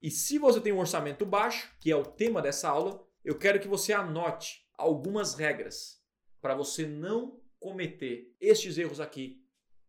E se você tem um orçamento baixo, que é o tema dessa aula, eu quero que você anote algumas regras para você não cometer estes erros aqui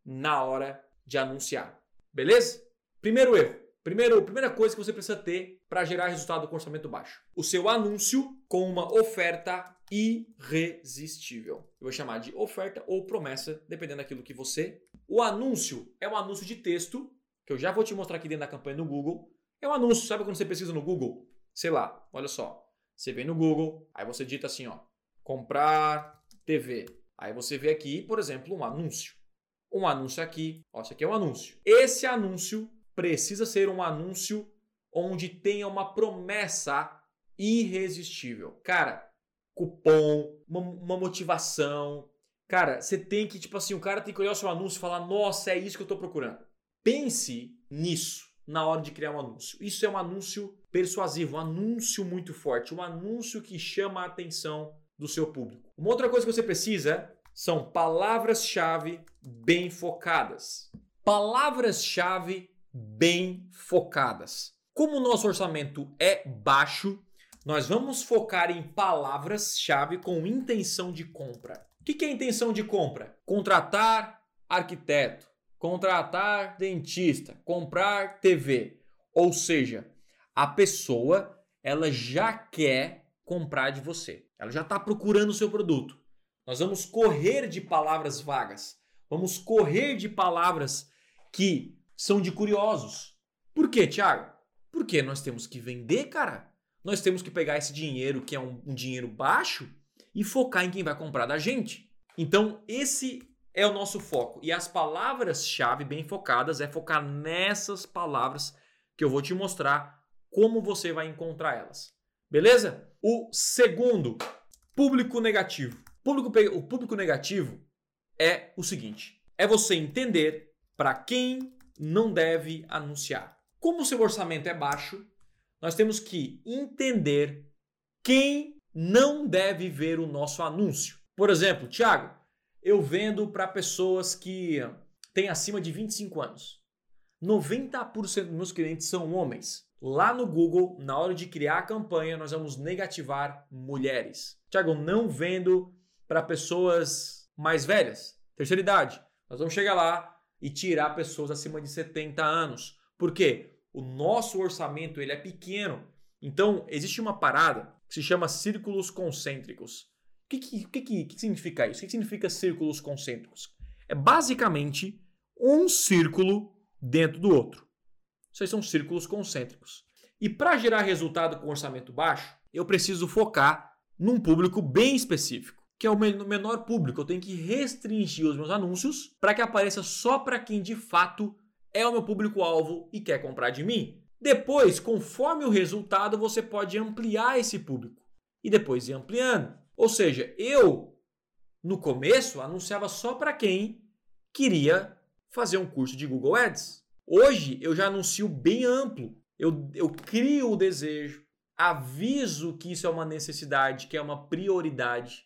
na hora de anunciar. Beleza? Primeiro erro. Primeiro, primeira coisa que você precisa ter para gerar resultado com orçamento baixo: o seu anúncio com uma oferta irresistível. Eu vou chamar de oferta ou promessa, dependendo daquilo que você. O anúncio é um anúncio de texto, que eu já vou te mostrar aqui dentro da campanha no Google. É um anúncio, sabe quando você pesquisa no Google? Sei lá, olha só. Você vem no Google, aí você digita assim, ó, comprar TV. Aí você vê aqui, por exemplo, um anúncio. Um anúncio aqui, ó, isso aqui é um anúncio. Esse anúncio precisa ser um anúncio onde tenha uma promessa irresistível. Cara, cupom, uma, uma motivação. Cara, você tem que, tipo assim, o cara tem que olhar o seu anúncio e falar: nossa, é isso que eu estou procurando. Pense nisso na hora de criar um anúncio. Isso é um anúncio persuasivo, um anúncio muito forte, um anúncio que chama a atenção do seu público. Uma outra coisa que você precisa são palavras-chave bem focadas. Palavras-chave bem focadas. Como o nosso orçamento é baixo, nós vamos focar em palavras-chave com intenção de compra. O que é intenção de compra? Contratar arquiteto, contratar dentista, comprar TV. Ou seja, a pessoa ela já quer comprar de você. Ela já está procurando o seu produto. Nós vamos correr de palavras vagas. Vamos correr de palavras que são de curiosos. Por quê, Thiago? Porque nós temos que vender, cara nós temos que pegar esse dinheiro, que é um, um dinheiro baixo, e focar em quem vai comprar da gente. Então, esse é o nosso foco. E as palavras-chave bem focadas é focar nessas palavras que eu vou te mostrar como você vai encontrar elas. Beleza? O segundo, público negativo. Público, o público negativo é o seguinte: é você entender para quem não deve anunciar. Como o seu orçamento é baixo, nós temos que entender quem não deve ver o nosso anúncio. Por exemplo, Thiago, eu vendo para pessoas que têm acima de 25 anos. 90% dos meus clientes são homens. Lá no Google, na hora de criar a campanha, nós vamos negativar mulheres. Tiago, não vendo para pessoas mais velhas, terceira idade. Nós vamos chegar lá e tirar pessoas acima de 70 anos. Por quê? o nosso orçamento ele é pequeno. Então, existe uma parada que se chama círculos concêntricos. O que, que, que, que significa isso? O que significa círculos concêntricos? É basicamente um círculo dentro do outro. Isso aí são círculos concêntricos. E para gerar resultado com orçamento baixo, eu preciso focar num público bem específico, que é o menor público. Eu tenho que restringir os meus anúncios para que apareça só para quem de fato é o meu público-alvo e quer comprar de mim. Depois, conforme o resultado, você pode ampliar esse público e depois ir ampliando. Ou seja, eu no começo anunciava só para quem queria fazer um curso de Google Ads. Hoje eu já anuncio bem amplo. Eu, eu crio o desejo, aviso que isso é uma necessidade, que é uma prioridade.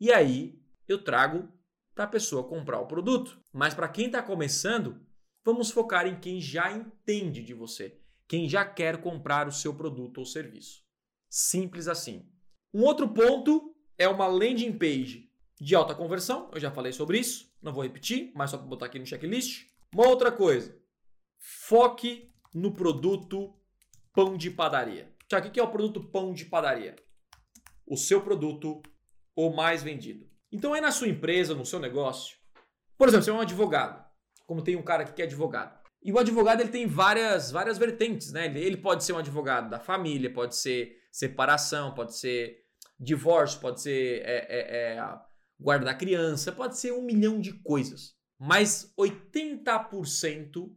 E aí eu trago para a pessoa comprar o produto. Mas para quem está começando, Vamos focar em quem já entende de você, quem já quer comprar o seu produto ou serviço. Simples assim. Um outro ponto é uma landing page de alta conversão. Eu já falei sobre isso, não vou repetir, mas só para botar aqui no checklist. Uma outra coisa, foque no produto pão de padaria. Tiago, o que é o produto pão de padaria? O seu produto o mais vendido. Então é na sua empresa, no seu negócio. Por exemplo, você é um advogado como tem um cara aqui que é advogado. E o advogado ele tem várias, várias vertentes, né? Ele pode ser um advogado da família, pode ser separação, pode ser divórcio, pode ser é, é, é, criança, pode ser um milhão de coisas. Mas 80%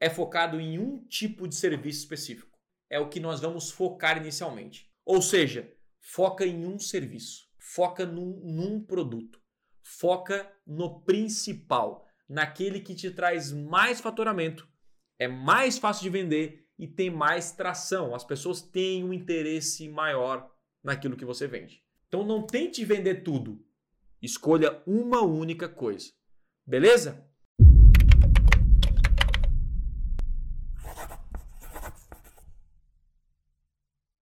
é focado em um tipo de serviço específico. É o que nós vamos focar inicialmente. Ou seja, foca em um serviço, foca num, num produto, foca no principal naquele que te traz mais faturamento, é mais fácil de vender e tem mais tração. As pessoas têm um interesse maior naquilo que você vende. Então não tente vender tudo. Escolha uma única coisa. Beleza?